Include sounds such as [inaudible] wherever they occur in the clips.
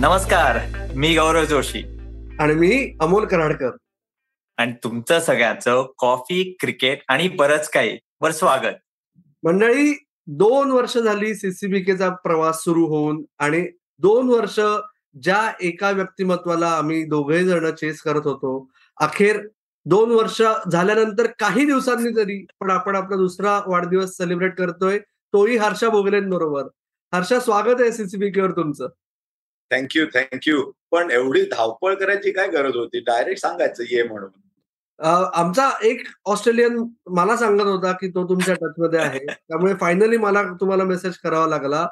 नमस्कार मी गौरव जोशी. आणि मी अमोल कराडकर. आणि तुमचं सगळ्यांचं कॉफी क्रिकेट आणि बरंच काही. वर स्वागत. मंडळी दोन वर्ष झाली सीसीबीकेचा प्रवास सुरू होऊन आणि दोन वर्ष ज्या एका व्यक्तिमत्वाला आम्ही दोघे जण चेस करत होतो अखेर दोन वर्ष झाल्यानंतर काही दिवसांनी तरी पण आपण आपला दुसरा वाढदिवस सेलिब्रेट करतोय तोही हर्षा भोगलेंबरोबर. हर्षा स्वागत आहे सीसीबीकेवर तुमचं. थँक्यू थँक्यू पण एवढी धावपळ करायची काय गरज होती? डायरेक्ट सांगायचं ये म्हणून. आमचा एक ऑस्ट्रेलियन मला सांगत होता की तो तुमच्या टचमध्ये आहे. [laughs] त्यामुळे फायनली मला तुम्हाला मेसेज करावा लागला.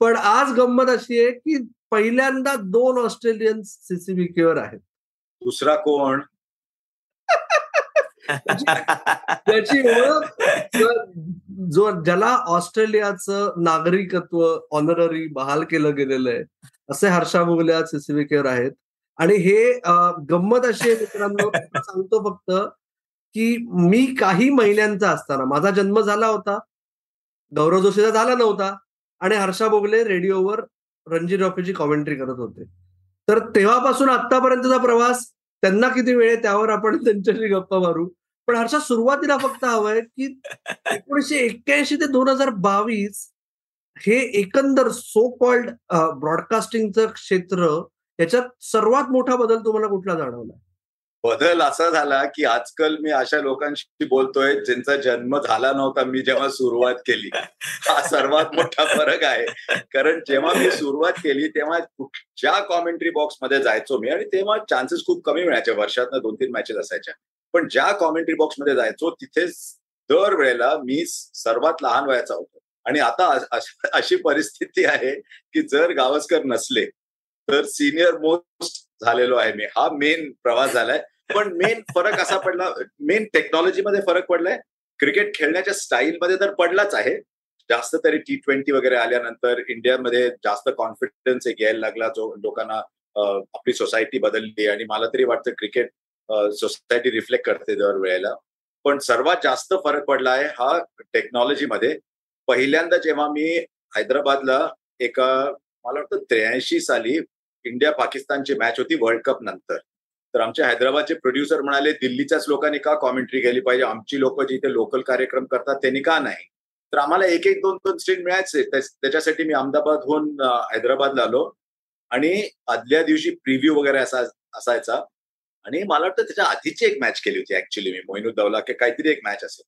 पण आज गंमत अशी आहे की पहिल्यांदा दोन ऑस्ट्रेलियन सीसीबीकेवर आहेत. दुसरा कोण? [laughs] त्याची ओळख जो ज्याला ऑस्ट्रेलियाचं नागरिकत्व ऑनररी बहाल केलं गेलेलं आहे. असे हर्षा आज सीसीबीकेवर आहेत. आणि हे गंमत अशी आहे मित्रांनो [laughs] सांगतो फक्त की मी काही महिन्यांचा असताना माझा जन्म झाला होता गौरव जोशीचा झाला नव्हता आणि हर्षा बोगले रेडिओवर रणजी ट्रॉफीची कॉमेंट्री करत होते. तर तेव्हापासून आतापर्यंतचा प्रवास त्यांना किती वेळ आहे त्यावर आपण त्यांच्याशी गप्पा मारू. पण हर्षा सुरुवातीला फक्त हवंय की एकोणीशे एक्क्याऐंशी ते दोन हजार बावीस हे एकंदर सो कॉल्ड ब्रॉडकास्टिंगचं क्षेत्र याच्यात सर्वात मोठा बदल तुम्हाला कुठला जाणवला? बदल असा झाला की आजकाल मी अशा लोकांशी बोलतोय ज्यांचा जन्म झाला नव्हता मी जेव्हा सुरुवात केली. हा सर्वात मोठा फरक आहे. कारण जेव्हा मी सुरुवात केली तेव्हा कुठच्या कॉमेंट्री बॉक्समध्ये जायचो मी आणि तेव्हा चान्सेस खूप कमी मिळायचे. वर्षात दोन तीन मॅचेस असायच्या. पण ज्या कॉमेंट्री बॉक्समध्ये जायचो तिथे दर वेळेला मी सर्वात लहान वयाचा होतो. आणि आता अशी परिस्थिती आहे की जर गावस्कर नसले तर सिनियर मोस्ट झालेलो आहे मी. हा मेन प्रवास झालाय. पण मेन फरक असा पडला मेन टेक्नॉलॉजीमध्ये फरक पडलाय. क्रिकेट खेळण्याच्या स्टाईलमध्ये तर पडलाच आहे. जास्त तरी टी ट्वेंटी वगैरे आल्यानंतर इंडियामध्ये जास्त कॉन्फिडन्स एक यायला लागला. जो लोकांना आपली सोसायटी बदलली आणि मला तरी वाटतं क्रिकेट सोसायटी रिफ्लेक्ट करते दर वेळेला पण सर्वात जास्त फरक पडला आहे हा टेक्नॉलॉजीमध्ये पहिल्यांदा जेव्हा मी हैदराबादला एका मला वाटतं त्र्याऐंशी साली इंडिया पाकिस्तानची मॅच होती वर्ल्ड कप नंतर. तर आमच्या हैदराबादचे प्रोड्युसर म्हणाले दिल्लीच्याच लोकांनी का कॉमेंट्री केली पाहिजे? आमची लोक जिथे लोकल कार्यक्रम करतात त्यांनी का नाही? तर आम्हाला एक एक दोन दोन स्ट्रीट मिळायचे त्याच्यासाठी मी अहमदाबादहून हैदराबादला आलो. आणि आदल्या दिवशी प्रिव्ह्यू वगैरे असा असायचा. आणि मला वाटतं त्याच्या आधीची एक मॅच केली होती ऍक्च्युली मी. मोहिनुद्दौला की काहीतरी एक मॅच असेल.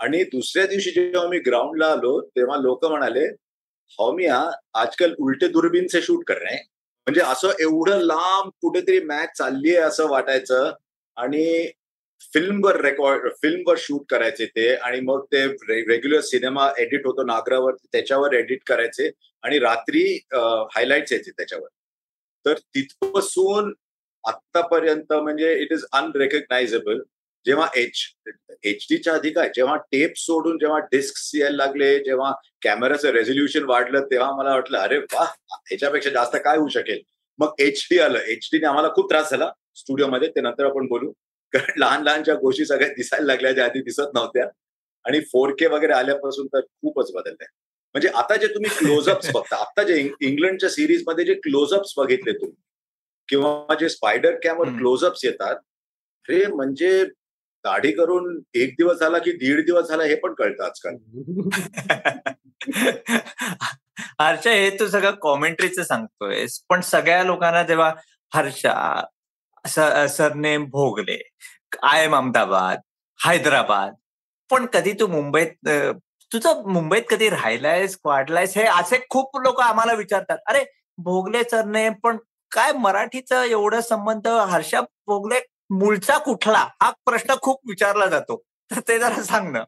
आणि दुसऱ्या दिवशी जेव्हा मी ग्राउंडला आलो तेव्हा लोक म्हणाले हो हॉमिया आजकाल उलटे दुर्बीनचे शूट करणे म्हणजे असं एवढं लांब कुठेतरी मॅच चालली आहे असं वाटायचं. आणि फिल्मवर रेकॉर्ड फिल्मवर शूट करायचे ते आणि मग ते रेग्युलर सिनेमा एडिट होतो नागरावर त्याच्यावर एडिट करायचे आणि रात्री हायलाइट्स यायचे त्याच्यावर. तर तिथपासून आतापर्यंत म्हणजे इट इज अनरेकग्नायझेबल जेव्हा एच एच डीच्या आधी काय जेव्हा टेप सोडून जेव्हा डिस्क यायला लागले जेव्हा कॅमेराचं रेझोल्युशन वाढलं तेव्हा मला वाटलं अरे वा ह्याच्यापेक्षा जास्त काय होऊ शकेल? मग एच डी आलं. एच डीने आम्हाला खूप त्रास झाला स्टुडिओमध्ये ते नंतर आपण बोलू. कारण लहान लहानच्या गोष्टी सगळ्या दिसायला लागल्या ज्या आधी दिसत नव्हत्या. आणि फोर के वगैरे आल्यापासून तर खूपच बदललंय. म्हणजे आता जे तुम्ही क्लोजअप्स [laughs] बघता आता जे इंग्लंडच्या सिरीजमध्ये जे क्लोजअप्स बघितले तुम्ही किंवा जे स्पायडर कॅमवर क्लोजअप्स येतात हे म्हणजे दाढी करून एक दिवस झाला की दीड दिवस झाला हे पण कळतं आजकाल. [laughs] हर्षा हे तू सगळं कॉमेंट्रीचं सांगतोय पण सगळ्या लोकांना जेव्हा Harsha surname Bhogle I am Ahmedabad Hyderabad पण कधी तू मुंबईत तुझं मुंबईत कधी राहिलायस वाढलायस हे असे खूप लोक आम्हाला विचारतात अरे भोगले सरनेम पण काय मराठीचं एवढं संबंध हर्षा भोगले मूळचा कुठला हा प्रश्न खूप विचारला जातो. तर ते जरा सांग ना.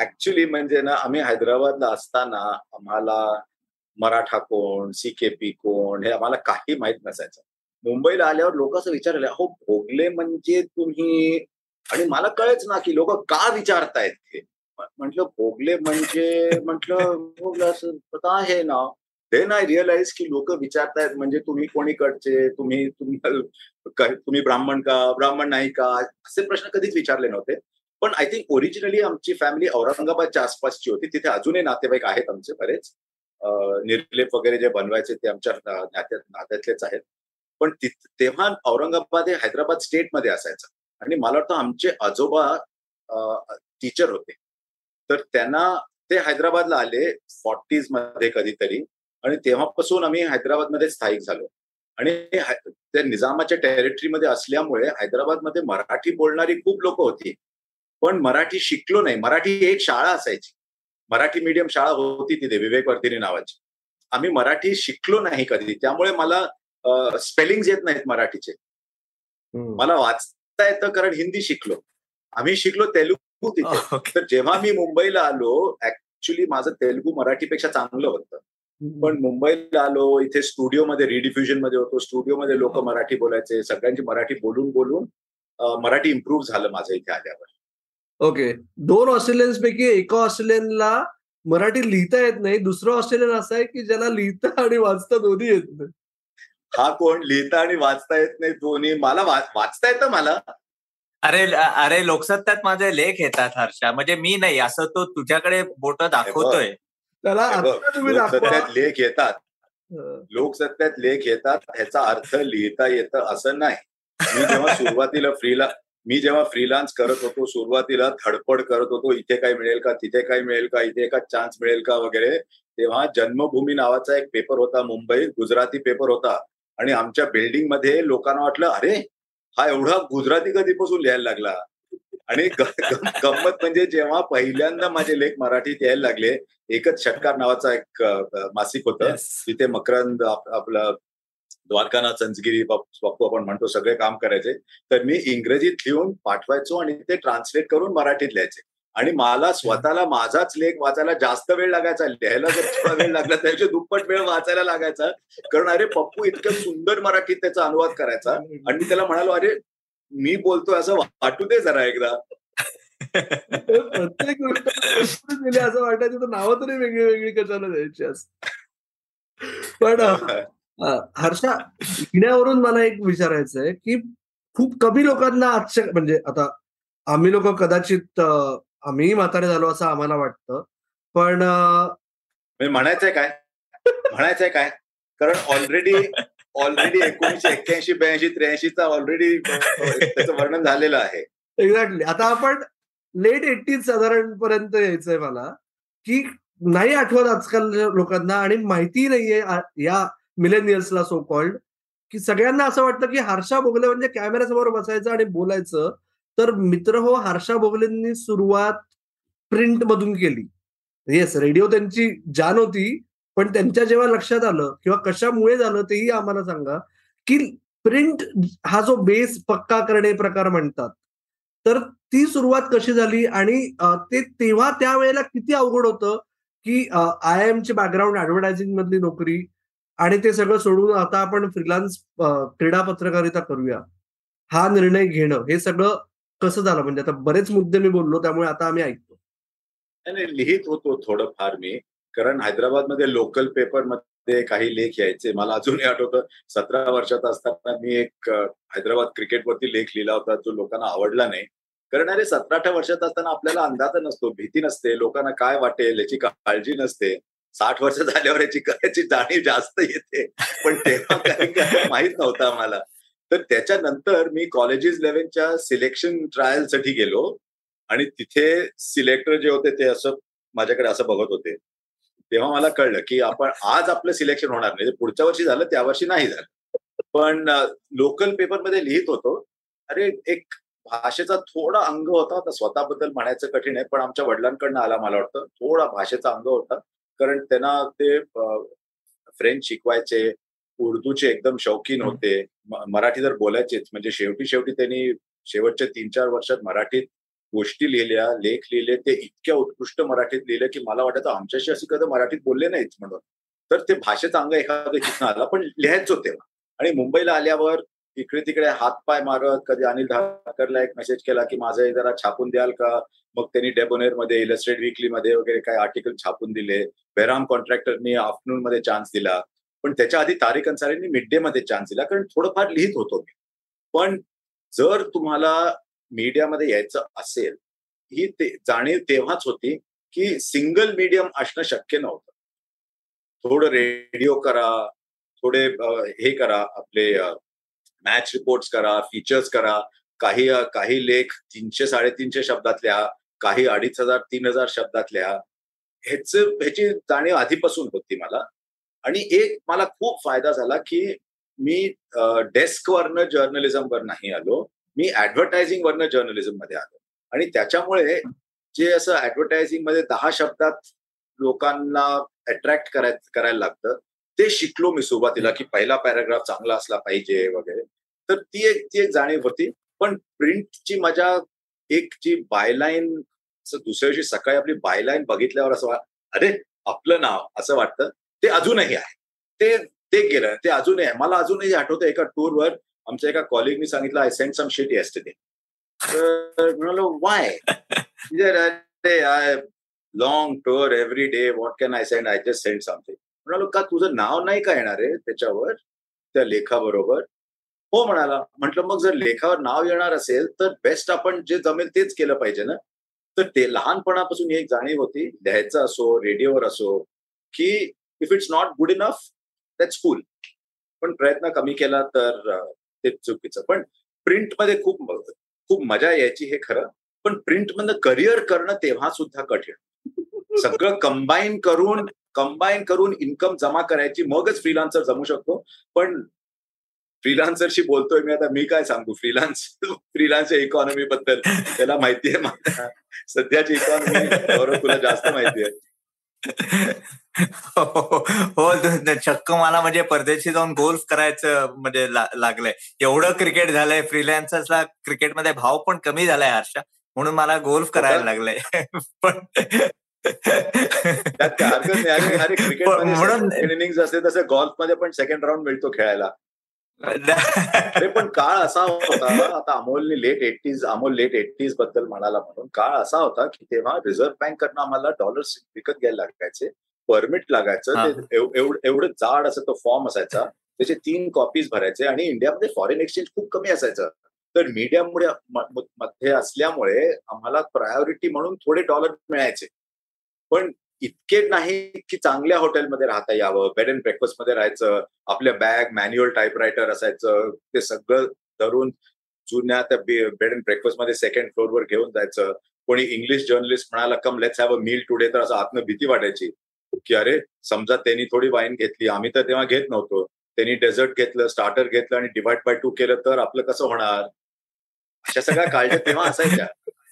ऍक्च्युली म्हणजे ना आम्ही हैदराबादला असताना आम्हाला मराठा कोण सीकेपी कोण हे आम्हाला काही माहीत नसायचं. मुंबईला आल्यावर लोक असं विचारले हो भोगले म्हणजे तुम्ही आणि मला कळेच ना की लोक का विचारतायत हे. म्हटलं भोगले म्हणजे म्हटलं भोगलं असं आहे ना. देन आय रिअलाइज की लोक विचारतायत म्हणजे तुम्ही कोणीकडचे? तुम्ही तुम्ही ब्राह्मण का? ब्राह्मण नाही का? असे प्रश्न कधीच विचारले नव्हते. पण आय थिंक ओरिजिनली आमची फॅमिली औरंगाबादच्या आसपासची होती. तिथे अजूनही नातेवाईक आहेत आमचे बरेच. निर्लेप वगैरे जे बनवायचे ते आमच्या नात्यात नात्यातलेच आहेत. पण तेव्हा औरंगाबाद हे हैदराबाद स्टेटमध्ये असायचं. आणि मला वाटतं आमचे आजोबा टीचर होते. तर त्यांना ते हैदराबादला आले फॉर्टीजमध्ये कधीतरी. आणि तेव्हापासून आम्ही हैदराबादमध्ये स्थायिक झालो. आणि त्या निजामाच्या टेरिटरीमध्ये असल्यामुळे हैदराबादमध्ये मराठी बोलणारी खूप लोक होती. पण मराठी शिकलो नाही. मराठी एक शाळा असायची. मराठी मीडियम शाळा होती तिथे विवेकवर्धिनी नावाची. आम्ही मराठी शिकलो नाही कधी. त्यामुळे मला स्पेलिंग येत नाहीत मराठीचे. मला वाचता येतं कारण हिंदी शिकलो. आम्ही शिकलो तेलुगू तिथे. [laughs] तर जेव्हा मी मुंबईला आलो ऍक्च्युली माझं तेलुगू मराठीपेक्षा चांगलं होतं. पण मुंबईला आलो इथे स्टुडिओमध्ये रिडिफ्युजनमध्ये होतो स्टुडिओमध्ये लोक मराठी बोलायचे सगळ्यांची मराठी बोलून बोलून मराठी इम्प्रूव्ह झालं माझं इथे आल्यावर. ओके. दोन ऑस्ट्रेलियन्स पैकी एका ऑस्ट्रेलियनला मराठी लिहिता येत नाही दुसरं ऑस्ट्रेलियन असं आहे की ज्याला लिहिता आणि वाचता दोन्ही येत नाही. हा कोण लिहिता आणि वाचता येत नाही दोन्ही मला वाचता येतं मला. अरे अरे लोकसत्यात माझे लेख येतात हर्षा. म्हणजे मी नाही असं तो तुझ्याकडे बोट दाखवतोय. त्याला लोकसत्यात लेख येतात. लोकसत्यात लेख येतात ह्याचा अर्थ लिहिता येतं असं नाही. मी जेव्हा सुरुवातीला फ्रीला मी जेव्हा फ्रीलान्स करत होतो सुरुवातीला धडपड करत होतो इथे काय मिळेल का तिथे काय मिळेल का इथे एका चान्स मिळेल का वगैरे तेव्हा जन्मभूमी नावाचा एक पेपर होता मुंबईत गुजराती पेपर होता. आणि आमच्या बिल्डिंगमध्ये लोकांना वाटलं अरे हा एवढा गुजराती कधीपासून लिहायला लागला? आणि गंमत म्हणजे जेव्हा पहिल्यांदा माझे लेख मराठीत यायला लागले एकच षटकार नावाचा एक मासिक होतं. तिथे मकरंद आपलं द्वारकानाथ संजगिरी बाप्पू आपण म्हणतो सगळे काम करायचे. तर मी इंग्रजीत लिहून पाठवायचो आणि ते ट्रान्सलेट करून मराठीत लिहायचे. आणि मला स्वतःला माझाच लेख वाचायला जास्त वेळ लागायचा. लिहायला जर थोडा वेळ लागला त्याच्या दुप्पट वेळ वाचायला लागायचा. कारण अरे पप्पू इतकं सुंदर मराठीत त्याचा अनुवाद करायचा. आणि मी त्याला म्हणालो अरे मी बोलतोय असं वाटू दे जरा एकदा. प्रत्येक गोष्ट असं वाटायचं तर नावं तरी वेगळी वेगळी कशाला द्यायची असं. पण हर्षा लिहिण्यावरून मला एक विचारायचं आहे की खूप कमी लोकांना आजच्या म्हणजे आता आम्ही लोक कदाचित आम्ही म्हातारे झालो असं आम्हाला वाटतं पण म्हणायचंय काय? म्हणायचंय काय? कारण ऑलरेडी ऑलरेडी एकोणीशे एक्क्याऐंशी ब्याऐंशी त्र्याऐंशीचा ऑलरेडी त्याचं वर्णन झालेलं आहे. एक्झॅक्टली आता आपण लेट एट्टीज साधारणपर्यंत यायचंय मला की नाही आठवत आजकाल लोकांना आणि माहिती नाहीये या मिलेनियल्सला सो कॉल्ड की सगळ्यांना असं वाटतं की हर्षा बोगले म्हणजे कॅमेऱ्यासमोर बसायचं आणि बोलायचं. तर मित्र हो हर्षा बोगलेंनी सुरुवात प्रिंट मधून केली. येस रेडिओ त्यांची जान होती. पण त्यांच्या जेव्हा लक्षात आलं किंवा कशामुळे झालं तेही आम्हाला सांगा की प्रिंट हा जो बेस पक्का करणे प्रकार म्हणतात. तर ती सुरुवात कशी झाली आणि ते तेव्हा त्यावेळेला किती अवघड होतं की आय एम चे बॅकग्राऊंड ऍडव्हर्टायझिंग मधली नोकरी आणि ते सगळं सोडून आता आपण फ्रीलान्स क्रीडा पत्रकारिता करूया. हा निर्णय घेणं हे सगळं कसं झालं? म्हणजे आता बरेच मुद्दे मी बोललो त्यामुळे आता आम्ही ऐकतो. लिहित होतो थोडंफार मी. कारण हैदराबादमध्ये लोकल पेपरमध्ये काही लेख यायचे. मला अजूनही आठवतं सतरा वर्षात असताना मी एक हैदराबाद क्रिकेटवरती लेख लिहिला होता जो लोकांना आवडला नाही. कारण अरे सतरा अठरा वर्षात असताना आपल्याला अंदाज नसतो भीती नसते लोकांना काय वाटेल याची काळजी नसते. साठ वर्ष झाल्यावर याची करायची जाणीव जास्त येते. पण तेव्हा काही माहीत नव्हतं आम्हाला. तर त्याच्यानंतर मी कॉलेजेस लेव्हलच्या सिलेक्शन ट्रायलसाठी गेलो. आणि तिथे सिलेक्टर जे होते ते असं माझ्याकडे असं बघत होते. तेव्हा मला कळलं की आपण आज आपलं सिलेक्शन होणार नाही. पुढच्या वर्षी झालं त्या वर्षी नाही झालं. पण लोकल पेपरमध्ये लिहित होतो अरे एक भाषेचा थोडा अंग होता आता स्वतःबद्दल म्हणायचं कठीण आहे पण आमच्या वडिलांकडनं आला मला वाटतं थोडा भाषेचा अंग होता. कारण त्यांना ते फ्रेंच शिकवायचे उर्दूचे एकदम शौकीन होते. मराठी जर बोलायचेच म्हणजे शेवटी शेवटी त्यांनी शेवटच्या तीन चार वर्षात मराठीत गोष्टी लिहिल्या लेख लिहिले ते इतक्या उत्कृष्ट मराठीत लिहिले की मला वाटायचं आमच्याशी अशी कधी मराठीत बोलले नाहीत म्हणून. तर ते भाषेचा अंग एखादं हिथनं आला पण लिहायचो तेव्हा. आणि मुंबईला आल्यावर इकडे तिकडे हातपाय मारत कधी अनिल धाकरला एक मेसेज केला की माझं जरा छापून द्याल का? मग त्यांनी डेबोनेरमध्ये इलस्ट्रेट वीकली मध्ये वगैरे काही आर्टिकल छापून दिले. बेराम कॉन्ट्रॅक्टरनी आफ्टरनून मध्ये चान्स दिला. पण त्याच्या आधी तारिक अन्सारींनी मिड डे मध्ये चान्स दिला कारण थोडंफार लिहित होतो मी. पण जर तुम्हाला मीडियामध्ये यायचं असेल ही ते जाणीव तेव्हाच होती की सिंगल मीडियम असणं शक्य नव्हतं. थोडं रेडिओ करा थोडे हे करा आपले मॅच रिपोर्ट्स करा फीचर्स करा काही काही लेख तीनशे साडेतीनशे शब्दातल्या काही अडीच हजार तीन हजार शब्दातल्या ह्याच ह्याची जाणीव आधीपासून होती मला. आणि एक मला खूप फायदा झाला की मी डेस्कवरनं जर्नलिझमवर नाही आलो. मी ऍडव्हर्टायझिंग वरनं जर्नलिझममध्ये आलो. आणि त्याच्यामुळे जे असं ऍडव्हर्टायझिंगमध्ये दहा शब्दात लोकांना अट्रॅक्ट करायला लागतं ते शिकलो मी सुरुवातीला की पहिला पॅराग्राफ चांगला असला पाहिजे वगैरे. तर ती एक ती एक जाणीव होती. पण प्रिंटची मजा एक जी बायलाईन दुसऱ्या दिवशी सकाळी आपली बायलाईन बघितल्यावर असं अरे आपलं नाव असं वाटतं. ते अजूनही आहे. ते ते गेलं. ते अजूनही आहे. मला अजूनही आठवतं एका टूरवर आमच्या एका कॉलिगनी सांगितलं I send some shit yesterday तर म्हणालो why I long tour every day what can I send I just send something म्हणालो का तुझं नाव नाही का येणार आहे त्याच्यावर? त्या लेखाबरोबर? हो म्हणाला म्हटलं मग जर लेखावर नाव येणार असेल तर बेस्ट आपण जे जमेल तेच केलं पाहिजे ना. तर ते लहानपणापासून एक जाणीव होती लिहायचं असो रेडिओवर असो की if it's not good enough that school पण प्रयत्न कमी केला तर ते चुकीचं. पण प्रिंटमध्ये खूप खूप मजा यायची हे खरं पण प्रिंट मधनं करिअर करणं तेव्हा सुद्धा कठीण. सगळं कंबाईन करून कंबाईन करून इन्कम जमा करायची मगच फ्रीलान्सर जमू शकतो. पण फ्रीलान्सरशी बोलतोय मी आता मी काय सांगू? फ्रीलान्स फ्रीलान्सच्या इकॉनॉमी बद्दल. त्याला माहिती आहे सध्याची इकॉनॉमी [laughs] तुला जास्त माहिती आहे हो चक्क मला म्हणजे परदेशी जाऊन गोल्फ करायचं म्हणजे लागलंय. एवढं क्रिकेट झालंय फ्रीलान्सर्सला क्रिकेटमध्ये भाव पण कमी झालाय हर्षा. म्हणून मला गोल्फ करायला लागलंय. पण म्हणून इनिंग असते तसं गॉल्फमध्ये पण सेकंड राऊंड मिळतो खेळायला. पण काळ असा होता आता अमोलने लेट एटीज अमोल लेट एटीजबद्दल म्हणाला म्हणून काळ असा होता की तेव्हा रिझर्व्ह बँक कडनं आम्हाला डॉलर्स विकत घ्यायला लागायचे परमिट लागायचं एवढं जाड असं तो फॉर्म असायचा त्याचे तीन कॉपीज भरायचे आणि इंडियामध्ये फॉरेन एक्सचेंज खूप कमी असायचं. तर मीडियममध्ये असल्यामुळे आम्हाला प्रायोरिटी म्हणून थोडे डॉलर मिळायचे. पण इतके नाही की चांगल्या हॉटेलमध्ये राहता यावं बेड अँड ब्रेकफास्टमध्ये राहायचं आपल्या बॅग मॅन्युअल टाईपरायटर असायचं ते सगळं धरून जुन्या त्या बेड अँड ब्रेकफास्टमध्ये सेकंड फ्लोअरवर घेऊन जायचं. कोणी इंग्लिश जर्नलिस्ट म्हणाला come let's have a meal today तर असं आत्म भीती वाटायची की अरे समजा त्यांनी थोडी वाईन घेतली आम्ही तर तेव्हा घेत नव्हतो. त्यांनी डेझर्ट घेतलं स्टार्टर घेतलं आणि डिवाइड बाय टू केलं तर आपलं कसं होणार? अशा सगळ्या काळजी तेव्हा असायच्या.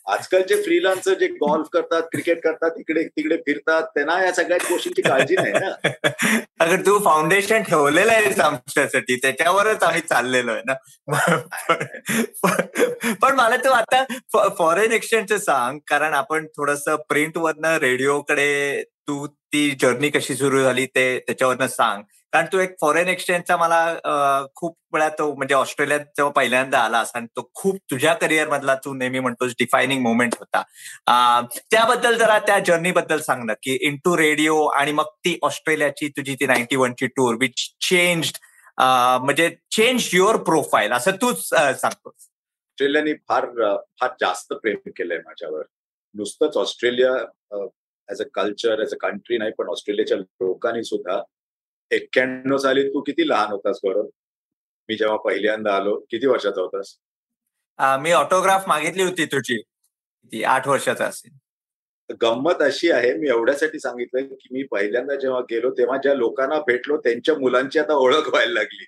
आजकालचे फ्रीलान्सर जे गॉल्फ करतात क्रिकेट करतात इकडे तिकडे फिरतात त्यांना या सगळ्या गोष्टींची काळजी नाही ना? [laughs] अगर तू फाउंडेशन ठेवलेलं आहे आमच्यासाठी त्याच्यावरच आम्ही चाललेलो आहे ना? [laughs] पण मला तू आता फॉरेन एक्सचेंजचं सांग कारण आपण थोडस प्रिंट वरनं रेडिओकडे तू ती जर्नी कशी सुरू झाली ते त्याच्यावरनं सांग. कारण तो एक फॉरेन एक्सचेंजचा मला खूप वेळा तो म्हणजे ऑस्ट्रेलियात जेव्हा पहिल्यांदा आला आणि तो खूप तुझ्या करिअर मधला तू नेहमी म्हणतोस डिफायनिंग मोमेंट होता. त्याबद्दल जरा त्या जर्नी बद्दल सांग ना की इन टू रेडिओ आणि मग ती ऑस्ट्रेलियाची तुझी ती नाईन्टी वनची टूर विच चेंज म्हणजे चेंज युअर प्रोफाईल असं तूच सांगतोस. ऑस्ट्रेलियाने फार फार जास्त प्रेम केलंय माझ्यावर. नुसतंच Australia as a culture as a country नाही पण ऑस्ट्रेलियाच्या लोकांनी सुद्धा एक्क्याण्णव साली तू किती लहान होतास गौरव मी जेव्हा पहिल्यांदा आलो किती वर्षाचा होतास? मी ऑटोग्राफ मागितली होती तुझी. ती आठ वर्षाचा असेल. गंमत अशी आहे मी एवढ्यासाठी सांगितलं की मी पहिल्यांदा जेव्हा गेलो तेव्हा ज्या लोकांना भेटलो त्यांच्या मुलांची आता ओळख व्हायला लागली.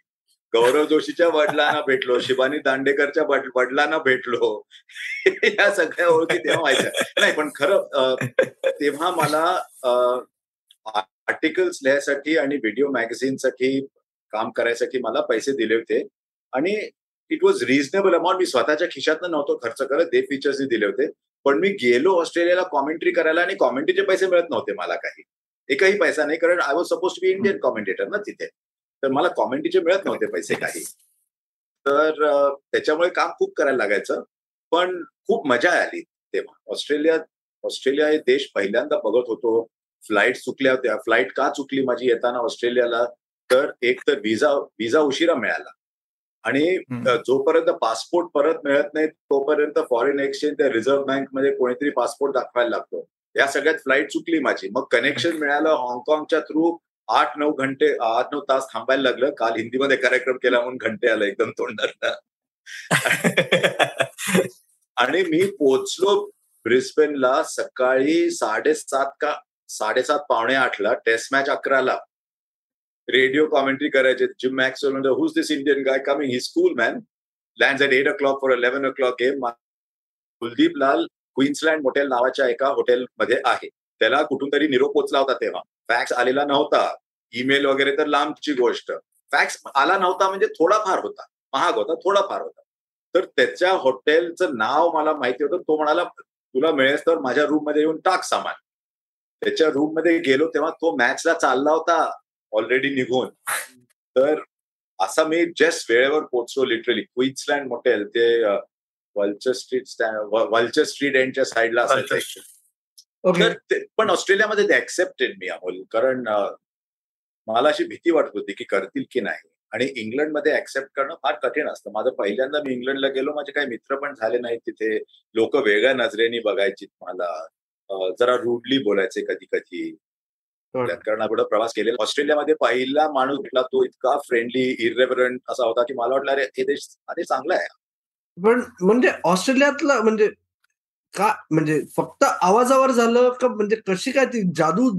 गौरव जोशीच्या वडिलांना भेटलो शिवानी दांडेकरच्या वडिलांना भेटलो. [laughs] या सगळ्या ओळखी तेव्हा व्हायच्या. नाही पण खरं तेव्हा मला आर्टिकल्स लिहायसाठी आणि व्हिडिओ मॅगझिनसाठी काम करायसाठी मला पैसे दिले होते. आणि इट वॉज रिझनेबल अमाऊंट मी स्वतःच्या खिशातनं नव्हतो खर्च करत दे फीचर्सनी दिले होते. पण मी गेलो ऑस्ट्रेलियाला कॉमेंट्री करायला आणि कॉमेंट्रीचे पैसे मिळत नव्हते मला काही. एकही पैसा नाही कारण I was suppose to be Indian commentator ना तिथे. तर मला कॉमेंट्रीचे मिळत नव्हते पैसे काही. तर त्याच्यामुळे काम खूप करायला लागायचं. पण खूप मजा आली तेव्हा. ऑस्ट्रेलिया ऑस्ट्रेलिया हे देश पहिल्यांदा बघत होतो. फ्लाईट चुकल्या होत्या. फ्लाईट का चुकली माझी येताना ऑस्ट्रेलियाला? तर एक तर विजा विजा उशिरा मिळाला. आणि जोपर्यंत पासपोर्ट परत मिळत नाही तोपर्यंत फॉरेन एक्सचेंज त्या रिझर्व्ह बँकमध्ये कोणीतरी पासपोर्ट दाखवायला लागतो. या सगळ्यात फ्लाईट चुकली माझी. मग कनेक्शन मिळालं हाँगकाँगच्या थ्रू आठ नऊ घंटे आठ नऊ तास थांबायला लागलं. काल हिंदीमध्ये कार्यक्रम केला म्हणून घंटे आला एकदम तोंडात [laughs] आणि मी पोचलो ब्रिस्बेनला सकाळी साडेसात का साडेसात पावणे आठला टेस्ट मॅच अकराला. रेडिओ कॉमेंट्री करायचे. जिम मॅक्स म्हणजे who's this Indian guy coming he school man land at eight o'clock for eleven o'clock game Kuldeep Lal Queensland hotel नावाच्या एका हॉटेलमध्ये आहे. त्याला कुठून तरी निरोप पोचला होता तेव्हा. फॅक्स आलेला नव्हता. ईमेल वगैरे तर लांबची गोष्ट. फॅक्स आला नव्हता म्हणजे थोडाफार होता. महाग होता थोडाफार होता. तर त्याच्या हॉटेलचं नाव मला माहिती होतं. तो म्हणाला तुला मिळेल तर माझ्या रूममध्ये येऊन टाक सामान. त्याच्या रूममध्ये गेलो तेव्हा तो मॅचला चालला होता ऑलरेडी निघून. तर असा मी जस्ट वेळेवर पोहोचलो लिटरली क्वीन्सलँड हॉटेल ते वल्चर स्ट्रीट वल्चर स्ट्रीट एंडच्या साईडला असायचं पण ऑस्ट्रेलियामध्ये ते ऍक्सेप्टेड मी अमोल कारण मला अशी भीती वाटत होती की करतील की नाही. आणि इंग्लंडमध्ये ऍक्सेप्ट करणं फार कठीण असतं. माझं पहिल्यांदा मी इंग्लंडला गेलो माझे काही मित्र पण झाले नाहीत तिथे. लोक वेगळ्या नजरेने बघायची मला. जरा रूडली बोलायचे कधी कधी. कारण आपण प्रवास केलेला ऑस्ट्रेलियामध्ये पहिला माणूस भेटला तो इतका फ्रेंडली इरेव्हरंट असा होता की मला वाटलं अरे हे देश अरे चांगला आहे. पण म्हणजे ऑस्ट्रेलियातला म्हणजे का म्हणजे फक्त आवाजावर झालं का म्हणजे कशी काय ती जादू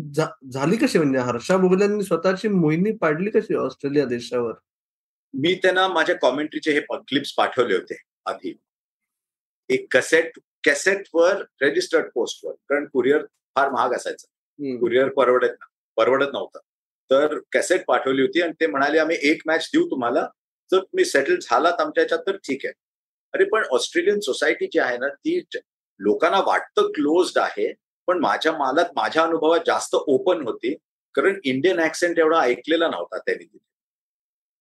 झाली कशी? म्हणजे हर्षा बोगल्यांनी स्वतःची मोहिनी पाडली कशी ऑस्ट्रेलिया देशावर? मी त्यांना माझ्या कॉमेंट्रीचे हे क्लिप्स पाठवले होते आधी. एक कसेट कॅसेटवर रेजिस्टर्ड पोस्टवर कारण कुरिअर फार महाग असायचं. कुरिअर परवडत परवडत नव्हतं. तर कॅसेट पाठवली होती आणि ते म्हणाले आम्ही एक मॅच देऊ तुम्हाला. जर तुम्ही सेटल झालात आमच्या याच्यात तर ठीक आहे. अरे पण ऑस्ट्रेलियन सोसायटी जी आहे ना ती लोकांना वाटतं क्लोज्ड आहे पण माझ्या मालात माझ्या अनुभवात जास्त ओपन होती कारण इंडियन ऍक्सेंट एवढा ऐकलेला नव्हता त्यांनी तिथे.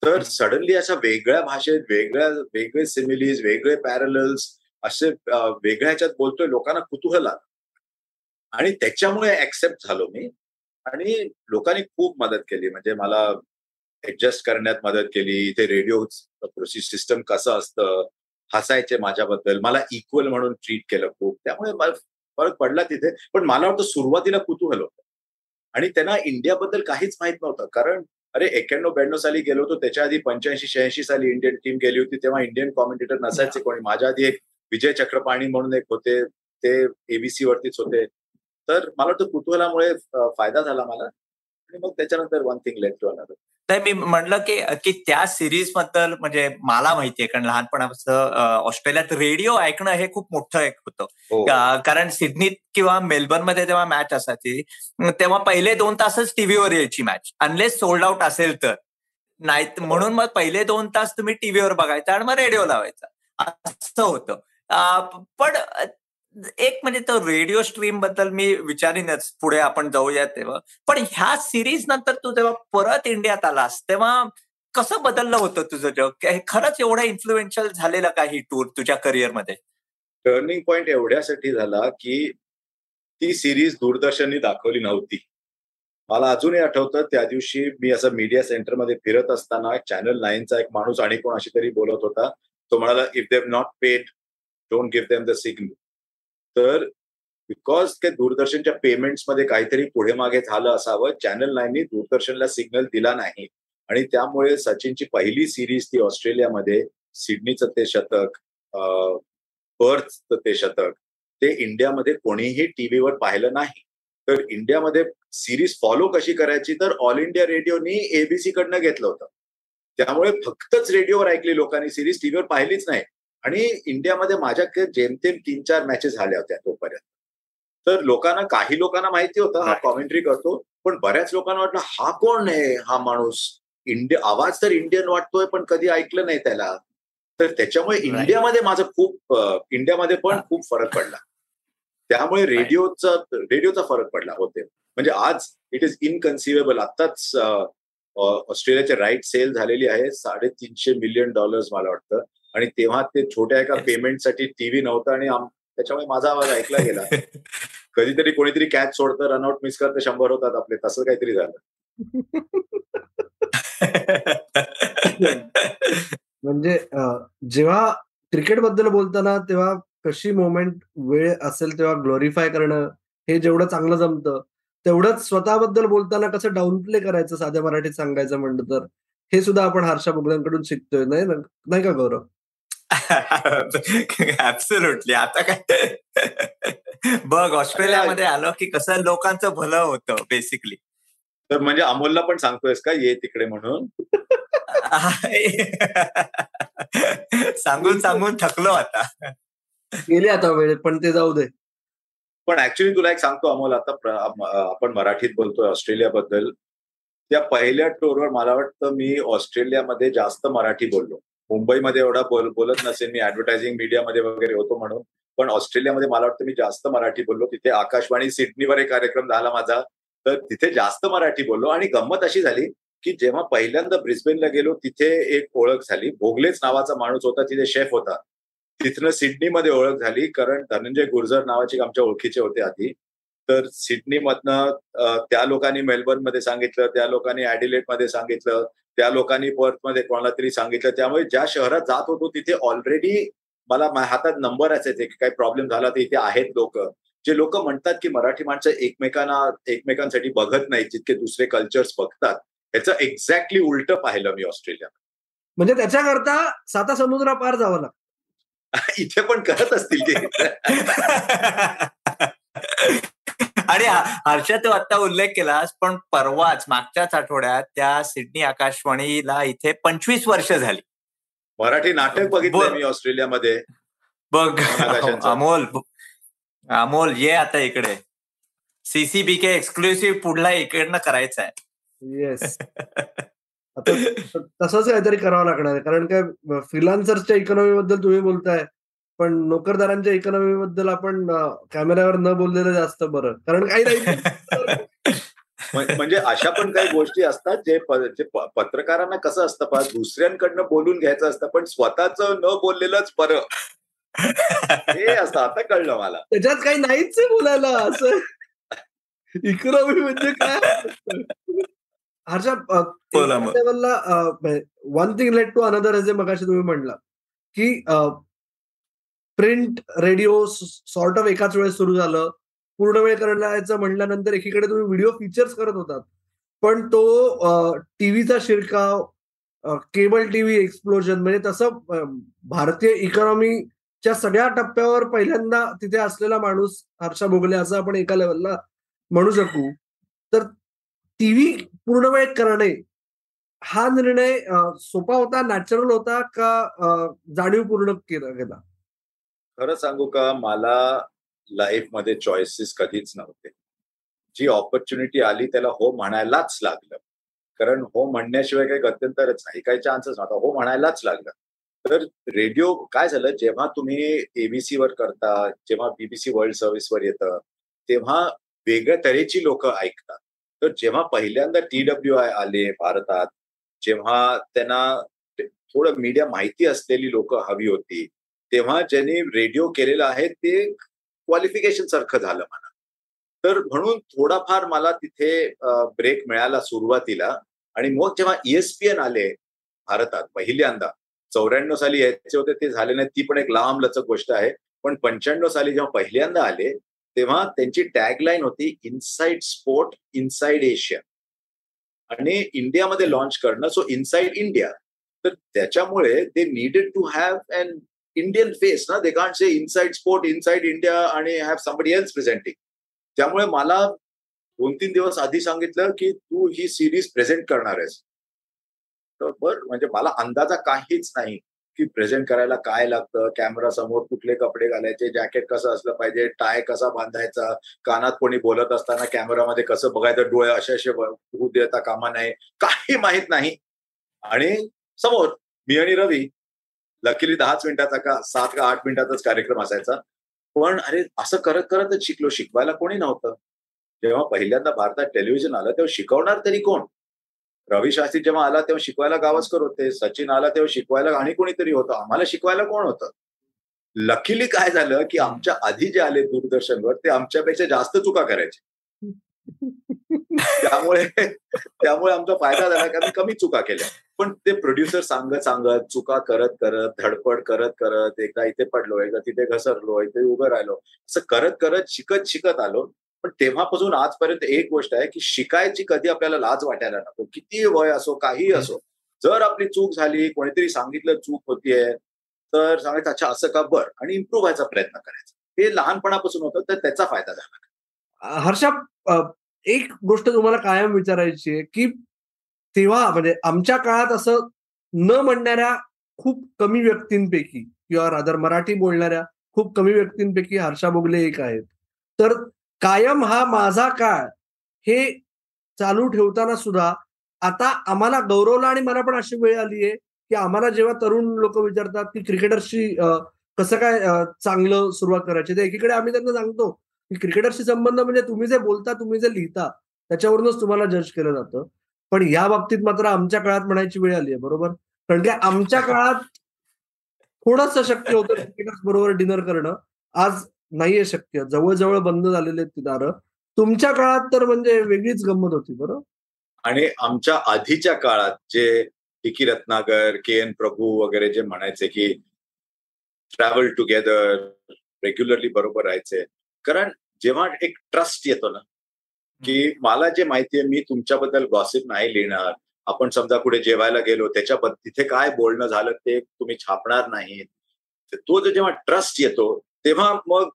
तर सडनली अशा वेगळ्या भाषेत वेगळ्या वेगळे सिमिलीज वेगळे पॅरल्स असे वेगळ्या ह्याच्यात बोलतोय लोकांना कुतूहल आलं. आणि त्याच्यामुळे ऍक्सेप्ट झालो मी. आणि लोकांनी खूप मदत केली. म्हणजे मला ऍडजस्ट करण्यात मदत केली. इथे रेडिओ सिस्टम कसं असतं हसायचे माझ्याबद्दल मला इक्वल म्हणून ट्रीट केलं खूप. त्यामुळे फरक पडला तिथे. पण मला वाटतं सुरुवातीला कुतूहल होतं. आणि त्यांना इंडियाबद्दल काहीच माहीत नव्हतं. कारण अरे एक्क्याण्णव ब्याण्णव साली गेलो होतो. त्याच्या आधी पंच्याऐंशी शहाऐंशी साली इंडियन टीम गेली होती. तेव्हा इंडियन कॉमेंटेटर नसायचे कोणी. माझ्या आधी एक विजय चक्रपाणी म्हणून एक होते ते एबीसी वरतीच होते. तर मला वाटतं कुतूहलामुळे फायदा झाला मला. आणि मग त्याच्यानंतर one thing led to another तर मी म्हणलं की की त्या सिरीजबद्दल म्हणजे मला माहितीये कारण लहानपणापासून ऑस्ट्रेलियात रेडिओ ऐकणं हे खूप मोठं एक होतं. हो. कारण सिडनीत किंवा मेलबर्नमध्ये जेव्हा मॅच असायची तेव्हा पहिले दोन तासच टीव्हीवर यायची मॅच अनलेस सोल्ड आउट असेल तर. नाही म्हणून मग पहिले दोन तास तुम्ही टीव्हीवर बघायचा आणि मग रेडिओ लावायचा. असं होतं. पण एक म्हणजे तो रेडिओ स्ट्रीमबद्दल मी विचारीनच पुढे आपण जाऊया तेव्हा. पण ह्या सिरीज नंतर तू जेव्हा परत इंडियात आलास तेव्हा कसं बदललं होतं तुझं जग? खरंच एवढं इन्फ्लुएन्शियल झालेलं का ही टूर तुझ्या करिअरमध्ये टर्निंग पॉइंट एवढ्यासाठी झाला की ती सिरीज दूरदर्शननी दाखवली नव्हती. मला अजूनही आठवतं त्या दिवशी मी असं मीडिया सेंटरमध्ये फिरत असताना चॅनल नाईनचा एक माणूस आणि कोण अशी तरी बोलत होता तो म्हणाला if they've not paid don't give them the signal तर बिकॉज ते दूरदर्शनच्या पेमेंट्समध्ये काहीतरी पुढे मागे झालं असावं चॅनल नाईननी दूरदर्शनला सिग्नल दिला नाही. आणि त्यामुळे सचिनची पहिली सिरीज ती ऑस्ट्रेलियामध्ये सिडनीचं ते शतक बर्थचं ते शतक ते इंडियामध्ये कोणीही टीव्हीवर पाहिलं नाही. तर इंडियामध्ये सिरीज फॉलो कशी करायची? तर ऑल इंडिया रेडिओनी एबीसी कडनं घेतलं होतं. त्यामुळे फक्तच रेडिओवर ऐकली लोकांनी सिरीज टीव्हीवर पाहिलीच नाही. आणि इंडियामध्ये माझ्या जेमतेम तीन चार मॅचेस झाल्या होत्या तोपर्यंत. तर लोकांना काही लोकांना माहिती होतं हा कॉमेंट्री करतो पण बऱ्याच लोकांना वाटलं हा कोण आहे हा माणूस? इंडिया आवाज तर इंडियन वाटतोय पण कधी ऐकलं नाही त्याला. तर त्याच्यामुळे इंडियामध्ये माझं खूप इंडियामध्ये पण खूप फरक पडला. त्यामुळे रेडिओचा रेडिओचा फरक पडला होते. म्हणजे आज इट इज इनकन्सिवेबल आताच ऑस्ट्रेलियाचे राईट सेल झालेली आहे साडेतीनशे मिलियन डॉलर्स मला वाटतं. आणि तेव्हा ते छोट्या एका पेमेंटसाठी टीव्ही नव्हता आणि त्याच्यामुळे माझा आवाज ऐकला गेला. [laughs] कधीतरी कोणीतरी कॅच सोडतं रनआउट मिस करतं शंभर होतात आपले. तसं काहीतरी झालं. [laughs] म्हणजे जेव्हा क्रिकेटबद्दल बोलताना तेव्हा कशी मोमेंट वेळ असेल तेव्हा ग्लोरीफाय करणं हे जेवढं चांगलं जमतं तेवढंच स्वतःबद्दल बोलताना कसं डाऊन प्ले करायचं साध्या मराठीत सांगायचं म्हणलं तर हे सुद्धा आपण हर्षा बुगड्यांकडून शिकतोय नाही नाही का गौरव? [laughs] ऍब्सोल्युटली आता काय? बघ ऑस्ट्रेलियामध्ये आलो की कसं लोकांचं भलं होतं बेसिकली तर म्हणजे अमोलला पण सांगतोयस का ये तिकडे म्हणून? सांगून सांगून थकलो आता. गेले आता वेळ पण ते जाऊ दे. पण ऍक्च्युली तुला एक सांगतो अमोल आता आपण मराठीत बोलतोय ऑस्ट्रेलियाबद्दल. त्या पहिल्या टूरवर मला वाटतं मी ऑस्ट्रेलियामध्ये जास्त मराठी बोललो. मुंबईमध्ये एवढा बोल बोलत नसेल मी ऍडव्हर्टायझिंग मीडियामध्ये वगैरे होतो म्हणून. पण ऑस्ट्रेलियामध्ये मला वाटतं मी जास्त मराठी बोललो. तिथे आकाशवाणी सिडनीवर एक कार्यक्रम झाला माझा. तर तिथे जास्त मराठी बोललो आणि गंमत अशी झाली की जेव्हा पहिल्यांदा ब्रिस्बेनला गेलो तिथे एक ओळख झाली. भोगलेच नावाचा माणूस होता तिथे शेफ होता. तिथनं सिडनीमध्ये ओळख झाली कारण धनंजय गुर्जर नावाचे आमच्या ओळखीचे होते आधी. तर सिडनीमधनं त्या लोकांनी मेलबर्नमध्ये सांगितलं त्या लोकांनी मध्ये सांगितलं त्या लोकांनी मध्ये कोणाला तरी सांगितलं. त्यामुळे ज्या शहरात जात होतो तिथे ऑलरेडी मला हातात नंबर असायचे की काही प्रॉब्लेम झाला तर इथे आहेत लोक. जे लोक म्हणतात की मराठी माणसं एकमेकांना एकमेकांसाठी बघत नाही जितके दुसरे कल्चर्स बघतात. याचं एक्झॅक्टली उलट पाहिलं मी ऑस्ट्रेलिया म्हणजे त्याच्याकरता साता समुद्र पार जावं लागतं. [laughs] इथे पण करत असतील ते. [laughs] आणि हर्षा तू आता उल्लेख केलास पण परवाच मागच्याच आठवड्यात त्या सिडनी आकाशवाणीला इथे पंचवीस वर्ष झाली. मराठी नाटक बघितलं मी ऑस्ट्रेलियामध्ये. बघ अमोल अमोल ये आता इकडे. सीसीबी के एक्सक्लुसिव्ह पुढला इकडनं करायचा आहे. येस [laughs] तसंच काहीतरी करावं लागणार आहे. कारण काय फ्रिलान्सर्सच्या इकॉनॉमी बद्दल तुम्ही बोलताय. पण नोकरदारांच्या इकॉनॉमी बद्दल आपण कॅमेऱ्यावर न बोललेलं जास्त बरं. कारण काही नाही. [laughs] म्हणजे अशा पण काही गोष्टी असतात जे पत्रकारांना कसं असतं दुसऱ्यांकडनं बोलून घ्यायचं असतं पण स्वतःच न बोललेलंच बरं. हे असतं. आता कळलं मला. त्याच्यात काही नाहीच बोलायला असं. इकॉनॉमी म्हणजे काय? Harsha one thing led to another जे मगाशी तुम्ही म्हणला की प्रिंट रेडिओ सॉर्ट ऑफ एकाच वेळेस सुरू झालं. पूर्ण वेळ करायचं म्हणल्यानंतर एकीकडे तुम्ही व्हिडिओ फीचर्स करत होतात. पण तो टीव्हीचा शिरकाव केबल टीव्ही एक्सप्लोजन म्हणजे तसं भारतीय इकॉनॉमीच्या सगळ्या टप्प्यावर पहिल्यांदा तिथे असलेला माणूस हर्षा भोगले असं आपण एका लेवलला म्हणू शकू. तर टीव्ही पूर्ण वेळ करणे हा निर्णय सोपा होता नॅचरल होता का जाणीवपूर्ण केला गेला? खरं सांगू का मला लाईफमध्ये चॉईसेस कधीच नव्हते. जी ऑपॉर्च्युनिटी आली त्याला हो म्हणायलाच लागलं. कारण हो म्हणण्याशिवाय काही गत्यंतरच नाही काही चान्सच नव्हता. हो म्हणायलाच लागलं. तर रेडिओ काय झालं जेव्हा तुम्ही एबीसी वर करता जेव्हा बीबीसी वर्ल्ड सर्व्हिसवर येतं तेव्हा वेगळ्या तऱ्हेची लोक ऐकतात. तर जेव्हा पहिल्यांदा टी डब्ल्यू आय आले भारतात जेव्हा त्यांना थोडं मीडिया माहिती असलेली लोक हवी होती तेव्हा ज्यांनी रेडिओ केलेला आहे ते क्वालिफिकेशन सारखं झालं मला. तर म्हणून थोडाफार मला तिथे ब्रेक मिळाला सुरुवातीला आणि मग जेव्हा ईएसपीएन आले भारतात पहिल्यांदा चौऱ्याण्णव साली यायचे होते ते झाले नाही ती पण एक लांब लचक गोष्ट आहे. पण पंच्याण्णव साली जेव्हा पहिल्यांदा आले तेव्हा त्यांची टॅगलाईन होती इनसाइड स्पोर्ट इनसाइड एशिया आणि इंडियामध्ये लॉन्च करणं सो इनसाइड इंडिया तर त्याच्यामुळे they needed to have and Indian face ना they can't say inside sport inside India आणि हॅव समबडी एल्स प्रेझेंटिंग त्यामुळे मला दोन तीन दिवस आधी सांगितलं की तू ही सिरीज प्रेझेंट करणार आहेस. बर म्हणजे मला अंदाजा काहीच नाही की प्रेझेंट करायला काय लागतं. कॅमेरा समोर कुठले कपडे घालायचे जॅकेट कसं असलं पाहिजे टाय कसा बांधायचा कानात कोणी बोलत असताना कॅमेरामध्ये कसं बघायचं डोळे असे असे होऊ देता कामा नाही काही माहीत नाही. आणि समोर मी आणि रवी लकीली दहाच मिनिटाचा का सात का आठ मिनिटाचाच कार्यक्रम असायचा. पण अरे असं करत करतच शिकलो. शिकवायला कोणी नव्हतं. जेव्हा पहिल्यांदा भारतात टेलिव्हिजन आलं तेव्हा शिकवणार तरी कोण? रवी शास्त्री जेव्हा आला तेव्हा शिकवायला गावस्कर होते. सचिन आला तेव्हा शिकवायला आणि कोणीतरी होतं. आम्हाला शिकवायला कोण होतं? लकीली काय झालं की आमच्या आधी जे आले दूरदर्शनवर ते आमच्यापेक्षा जास्त चुका करायचे. [laughs] त्यामुळे त्यामुळे आमचा फायदा झाला कारण कमी चुका केल्या. पण ते प्रोड्युसर सांगत सांगत चुका करत करत धडपड करत करत एकदा इथे पडलो एकदा तिथे घसरलो इथे उभं राहिलो असं करत करत शिकत शिकत आलो. पण तेव्हापासून आजपर्यंत एक गोष्ट आहे की शिकायची कधी आपल्याला लाज वाटायला नको. किती वय असो काही असो. जर आपली चूक झाली कोणीतरी सांगितलं चूक होतीये तर सांगायचं अच्छा असं का बर? आणि इम्प्रूव्ह व्हायचा प्रयत्न करायचा. हे लहानपणापासून होतं तर त्याचा फायदा झाला. हर्षा एक गोष्ट तुम्हाला कायम विचारायची आहे की तेव्हा म्हणजे आमच्या काळात असं न म्हणणाऱ्या खूप कमी व्यक्तींपैकी किंवा रादर मराठी बोलणाऱ्या खूप कमी व्यक्तींपैकी हर्षा बोगले एक आहेत. तर कायम हा माझा काळ हे चालू ठेवताना सुद्धा आता आम्हाला गौरवला आणि मला पण अशी वेळ आली आहे की आम्हाला जेव्हा तरुण लोक विचारतात की क्रिकेटरशी कसं काय चांगलं सुरुवात करायची तर एकीकडे आम्ही त्यांना सांगतो क्रिकेटरशी संबंध म्हणजे तुम्ही जे बोलता तुम्ही जे लिहिता त्याच्यावरूनच तुम्हाला जज केलं जातं. पण या बाबतीत मात्र आमच्या काळात म्हणायची वेळ आली आहे बरोबर? कारण की आमच्या काळात थोडस शक्य होतं क्रिकेटर्स बरोबर डिनर करणं. आज नाहीये शक्य. जवळजवळ बंद झालेले ती दारं. तुमच्या काळात तर म्हणजे वेगळीच गंमत होती बरोबर आणि आमच्या आधीच्या काळात जे टिकी रत्नागर के एन प्रभू वगैरे जे म्हणायचे की ट्रॅव्हल टुगेदर रेग्युलरली बरोबर राहायचे कारण जेव्हा एक ट्रस्ट येतो ना की मला जे माहितीये मी तुमच्याबद्दल गॉसिप नाही लिहिणार. आपण समजा कुठे जेवायला गेलो त्याच्याबद्दल तिथे काय बोलणं झालं ते तुम्ही छापणार नाही तो जो जेव्हा ट्रस्ट येतो तेव्हा मग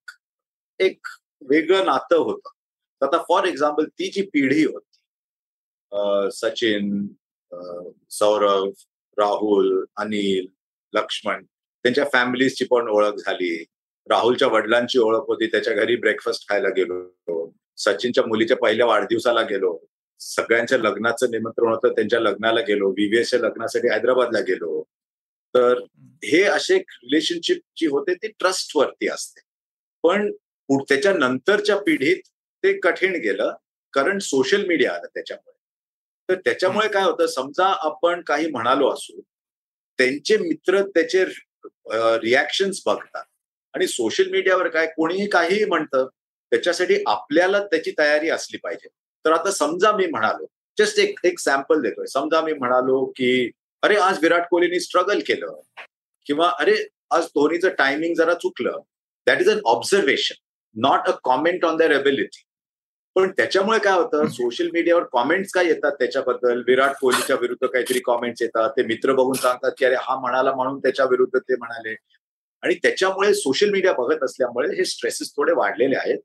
एक वेगळं नातं होतं. आता फॉर एक्झाम्पल ती जी पिढी होती सचिन सौरभ राहुल अनिल लक्ष्मण त्यांच्या फॅमिलीजची पण ओळख झाली. राहुलच्या वडिलांची ओळख होती त्याच्या घरी ब्रेकफास्ट खायला गेलो. सचिनच्या मुलीच्या पहिल्या वाढदिवसाला गेलो. सगळ्यांच्या लग्नाचं निमंत्रण होतं त्यांच्या लग्नाला गेलो व्हीव्हीएसच्या लग्नासाठी हैदराबादला गेलो. तर हे असे रिलेशनशिप जी होते ती ट्रस्ट वरती असते. पण त्याच्या नंतरच्या पिढीत ते कठीण गेलं कारण सोशल मीडिया आलं त्याच्यामुळे. तर त्याच्यामुळे काय होतं समजा आपण काही म्हणालो असू त्यांचे मित्र त्याचे रिॲक्शन्स बघतात. आणि सोशल मीडियावर काय कोणीही काहीही म्हणतं त्याच्यासाठी आपल्याला त्याची तयारी असली पाहिजे. तर आता समजा मी म्हणालो जस्ट एक एक सॅम्पल देतोय. समजा मी म्हणालो की अरे आज विराट कोहलीनी स्ट्रगल केलं किंवा अरे आज धोनीचं टायमिंग जरा चुकलं. That is an observation not a comment on their ability पण त्याच्यामुळे काय होतं सोशल मीडियावर कॉमेंट्स काय येतात त्याच्याबद्दल? विराट कोहलीच्या विरुद्ध काहीतरी कॉमेंट्स येतात. ते मित्र बघून सांगतात की अरे हा म्हणाला म्हणून त्याच्या विरुद्ध ते म्हणाले. आणि त्याच्यामुळे सोशल मीडिया बघत असल्यामुळे हे स्ट्रेसेस थोडे वाढलेले आहेत.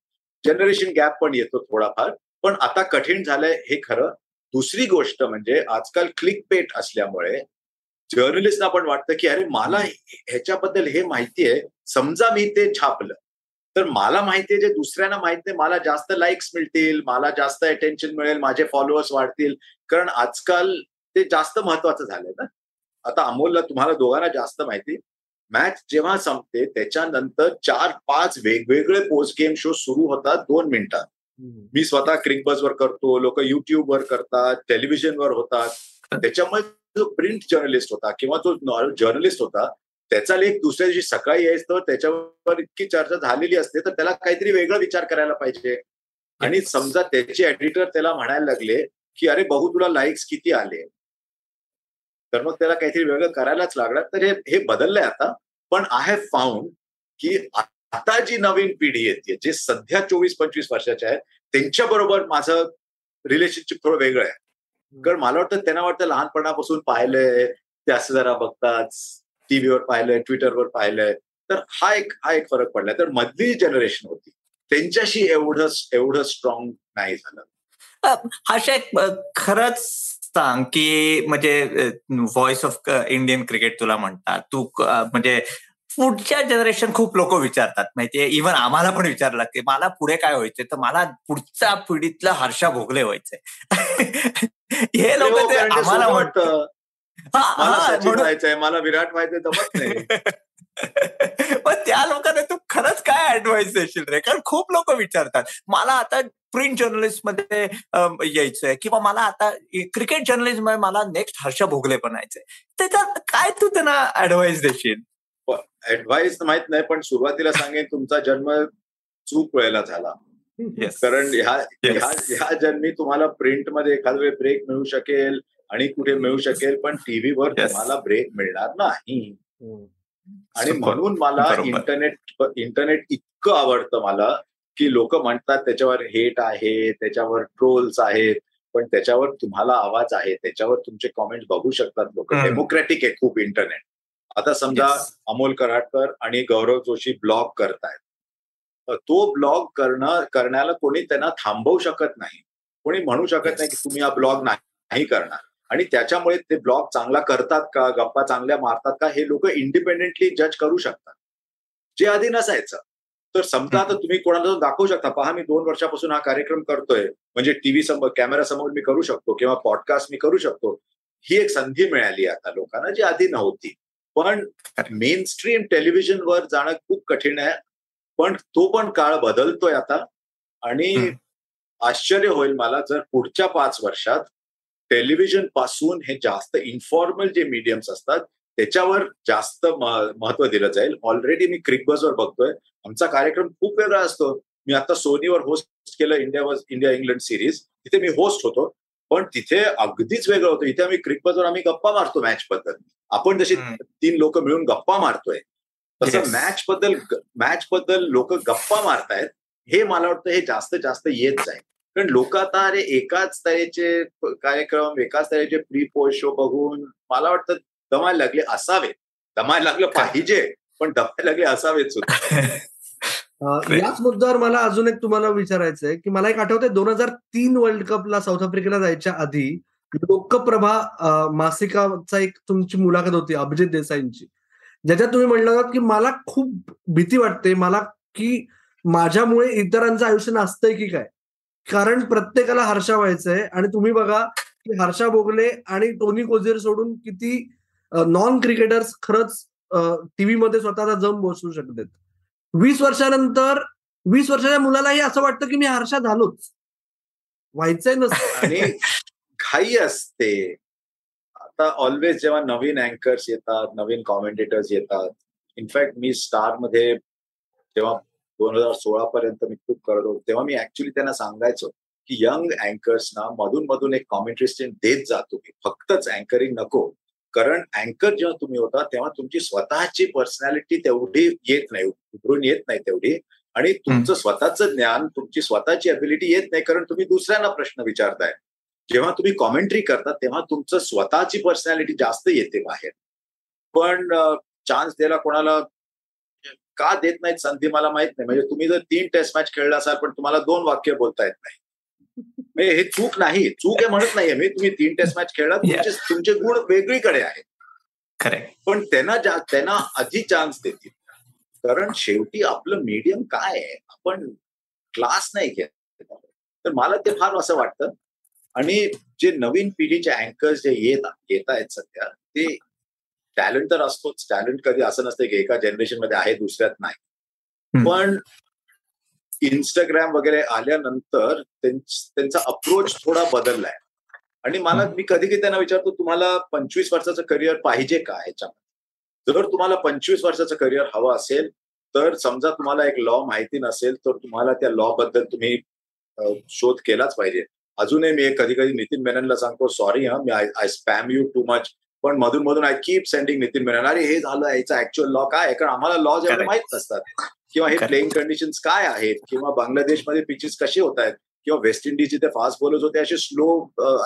जनरेशन गॅप पण येतो थोडाफार. पण आता कठीण झालंय हे खरं. दुसरी गोष्ट म्हणजे आजकाल क्लिक पेट असल्यामुळे जर्नलिस्टना पण वाटतं की अरे मला ह्याच्याबद्दल हे माहिती आहे. समजा मी ते छापलं. तर मला माहिती आहे जे दुसऱ्यांना माहीत नाही. मला जास्त लाईक्स मिळतील. मला जास्त अटेन्शन मिळेल. माझे फॉलोअर्स वाढतील. कारण आजकाल ते जास्त महत्वाचं झालंय ना. आता अमोलला तुम्हाला दोघांना जास्त माहिती. मॅच जेव्हा संपते त्याच्यानंतर चार पाच वेगवेगळे पोस्ट गेम शो सुरू होतात दोन मिनिटात. मी स्वतः क्रिकबसवर करतो लोक युट्यूबवर करतात टेलिव्हिजनवर होतात. त्याच्यामुळे जो प्रिंट जर्नलिस्ट होता किंवा जो जर्नलिस्ट होता त्याचा लेख दुसऱ्या दिवशी सकाळी यायचं त्याच्यावर इतकी चर्चा झालेली असते तर त्याला काहीतरी वेगळा विचार करायला पाहिजे. आणि समजा त्याचे एडिटर त्याला म्हणायला लागले की अरे बघू तुला लाईक्स किती आले? तर मग त्याला काहीतरी वेगळं करायलाच लागणार तर हे हे बदललंय आता. पण आय हॅव फाउंड की आता जी नवीन पिढी येते जे सध्या चोवीस पंचवीस वर्षाच्या आहेत त्यांच्या बरोबर माझं रिलेशनशिप थोडं वेगळं आहे. कारण मला वाटतं त्यांना वाटतं लहानपणापासून पाहिलंय ते असं जरा बघतात टीव्हीवर पाहिलंय ट्विटरवर पाहिलंय. तर हा एक हा एक फरक पडलाय. तर मधली जनरेशन होती त्यांच्याशी एवढं एवढं स्ट्रॉंग नाही झालं. हा खरंच सांग की म्हणजे व्हॉइस ऑफ इंडियन क्रिकेट तुला म्हणतात. तू म्हणजे पुढच्या जनरेशन खूप लोक विचारतात. माहितीये? इव्हन आम्हाला पण विचारलं की मला पुढे काय व्हायचंय? तर मला पुढच्या पिढीतलं हर्षा भोगले व्हायचंय. [laughs] हे लोक ते आम्हाला सचिन व्हायचंय मला विराट व्हायचंय जमत नाही. [laughs] पण त्या लोकांना तू खरंच काय ऍडवाइस देशील रे? कारण खूप लोक विचारतात. मला आता प्रिंट जर्नलिस्टमध्ये यायचंय. किंवा मला आता क्रिकेट जर्नलिस्टमध्ये मला नेक्स्ट हर्ष भोगले बनायचंय त्याच्यात काय तू त्यांना ऍडवाइस देशील? ऍडवाइस माहीत नाही पण सुरुवातीला सांगेन तुमचा जन्म चूक वेळेला झाला. कारण ह्या ह्या जन्मी तुम्हाला प्रिंटमध्ये एखाद वेळ ब्रेक मिळू शकेल आणि कुठे मिळू शकेल पण टीव्हीवर तुम्हाला ब्रेक मिळणार नाही. आणि म्हणून मला इंटरनेट इंटरनेट इतकं आवडतं मला की लोक म्हणतात त्याच्यावर हेट आहे त्याच्यावर ट्रोल्स आहेत पण त्याच्यावर तुम्हाला आवाज आहे त्याच्यावर तुमचे कॉमेंट बघू शकतात लोक. डेमोक्रॅटिक आहे खूप इंटरनेट आता समजा Yes. अमोल कराडकर आणि गौरव जोशी ब्लॉग करतायत. तो ब्लॉग करणं करण्याला कोणी त्यांना थांबवू शकत नाही. कोणी म्हणू शकत नाही की. तुम्ही हा ब्लॉग नाही करणार. आणि त्याच्यामुळे ते ब्लॉग चांगला करतात का गप्पा चांगल्या मारतात का हे लोक इंडिपेंडेंटली जज करू शकतात. जे आधी नसायचं. तर समजा आता तुम्ही कोणाला दाखवू शकता पहा मी दोन वर्षापासून हा कार्यक्रम करतोय म्हणजे टीव्ही समोर कॅमेरा समोर मी करू शकतो किंवा पॉडकास्ट मी करू शकतो. ही एक संधी मिळाली आता लोकांना जी आधी नव्हती. पण मेन स्ट्रीम टेलिव्हिजनवर जाणं खूप कठीण आहे पण तो पण काळ बदलतोय आता. आणि. आश्चर्य होईल मला जर पुढच्या पाच वर्षात टेलिव्हिजनपासून हे जास्त इन्फॉर्मल जे मीडियम्स असतात त्याच्यावर जास्त महत्त्व दिलं जाईल. ऑलरेडी मी क्रिकबजवर बघतोय. आमचा कार्यक्रम खूप वेगळा असतो. मी आता सोनीवर होस्ट केलं India was India England series तिथे मी होस्ट होतो. पण तिथे अगदीच वेगळं होतं. इथे आम्ही क्रिकबजवर आम्ही गप्पा मारतो मॅच बद्दल. आपण जशी. तीन लोक मिळून गप्पा मारतोय तसं. मॅच बद्दल मॅच बद्दल लोक गप्पा मारतायत हे मला वाटतं हे जास्त जास्त येत जाईल. कारण लोक आता अरे एकाच तऱ्हेचे कार्यक्रम एकाच तऱ्हेचे प्री पोस्ट शो बघून मला वाटतं दमायला लागले असावे दमायला लागलं पाहिजे पण दमायला लागले असावेच सुद्धा. [laughs] याच मुद्द्यावर मला अजून एक तुम्हाला विचारायचं आहे की मला एक आठवतंय दोन हजार तीन वर्ल्ड कपला साऊथ आफ्रिकेला जायच्या आधी लोकप्रभा मासिकाचा एक तुमची मुलाखत होती अभिजित देसाईंची. ज्याच्यात तुम्ही म्हणलं होतं की मला खूप भीती वाटते मला की माझ्यामुळे इतरांचं आयुष्य नाचतंय की काय? कारण प्रत्येकाला हर्षा व्हायचंय आणि तुम्ही बघा की हर्षा बोगले आणि टोनी कोझेर सोडून किती नॉन क्रिकेटर्स खरंच टीव्ही मध्ये स्वतःचा जम बसू शकतात. वीस वर्षानंतर वीस वर्षाच्या मुलालाही असं वाटतं की मी हर्षा झालोच व्हायचंय नसतं. [laughs] आणि घाई असते. आता ऑलवेज जेव्हा नवीन अँकर्स येतात नवीन कॉमेंटेटर्स येतात इनफॅक्ट मी स्टारमध्ये जेव्हा दोन हजार सोळा पर्यंत मी खूप करत होतो तेव्हा मी ऍक्च्युली त्यांना सांगायचो की यंग अँकर्सना मधून मधून एक कॉमेंट्री स्टेन देत जातो की फक्तच अँकरिंग नको. कारण अँकर जेव्हा तुम्ही होता तेव्हा तुमची स्वतःची पर्सनॅलिटी तेवढी येत नाही उभरून येत नाही तेवढी. आणि तुमचं स्वतःचं ज्ञान तुमची स्वतःची अबिलिटी येत नाही कारण तुम्ही दुसऱ्यांना प्रश्न विचारताय. जेव्हा तुम्ही कॉमेंट्री करता तेव्हा तुमचं स्वतःची पर्सनॅलिटी जास्त येते बाहेर. पण चान्स द्यायला कोणाला का देत नाहीत संधी मला माहीत नाही. म्हणजे तुम्ही जर तीन टेस्ट मॅच खेळला असाल पण तुम्हाला दोन वाक्य बोलता येत नाही. हे चूक नाही चूक हे म्हणत नाहीये मी. तुम्ही तीन टेस्ट मॅच खेळला तुमचे तुमचे गुण वेगळीकडे आहेत. खरे पण त्यांना त्यांना आधी चान्स देतील. कारण शेवटी आपलं मीडियम काय आहे? आपण क्लास नाही घेत. तर मला ते फार असं वाटतं. आणि जे नवीन पिढीचे अँकर्स जे येत येत आहेत सध्या ते टॅलेंट तर असतोच. टॅलेंट कधी असं नसतं की एका जनरेशनमध्ये आहे दुसऱ्यात नाही. पण इंस्टाग्राम वगैरे आल्यानंतर त्यांचा अप्रोच थोडा बदललाय. आणि मला मी कधी कधी त्यांना विचारतो तुम्हाला पंचवीस वर्षाचं करिअर पाहिजे का ह्याच्यामध्ये? जर तुम्हाला पंचवीस वर्षाचं करिअर हवं असेल तर समजा तुम्हाला एक लॉ माहिती नसेल तर तुम्हाला त्या लॉ बद्दल तुम्ही शोध केलाच पाहिजे. अजूनही मी कधी कधी नितीन मेननला सांगतो सॉरी हा मी I spam you too much पण मधून मधून I keep sending Nitin Menon अरे हे झालं याचा ऍक्च्युअल लॉ काय कारण आम्हाला लॉ जेवढे माहीत नसतात. किंवा हे प्लेइंग कंडिशन्स काय आहेत? किंवा बांगलादेशमध्ये पिचेस कसे होत आहेत? किंवा वेस्ट इंडिज जिथे फास्ट बॉलर्स होते असे स्लो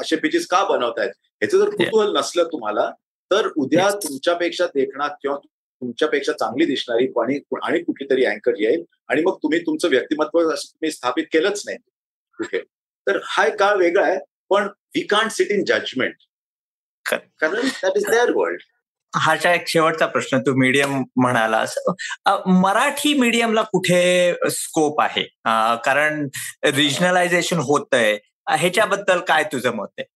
असे पिचेस का बनवत आहेत ह्याचं जर कुतूहल नसलं तुम्हाला तर उद्या तुमच्यापेक्षा देखणार किंवा तुमच्यापेक्षा चांगली दिसणारी आणि आणि कुठली तरी अँकर येईल. आणि मग तुम्ही तुमचं व्यक्तिमत्व तुम्ही स्थापित केलंच नाही. कुठे? तर हा एक काळ वेगळा आहे पण we can't sit in judgement कारण दॅट इज देअर वर्ल्ड हाचा एक शेवटचा प्रश्न तू मीडियम म्हणालास. मराठी मीडियमला कुठे स्कोप आहे? कारण रिजनलायझेशन होतंय. ह्याच्याबद्दल काय तुझं मत आहे?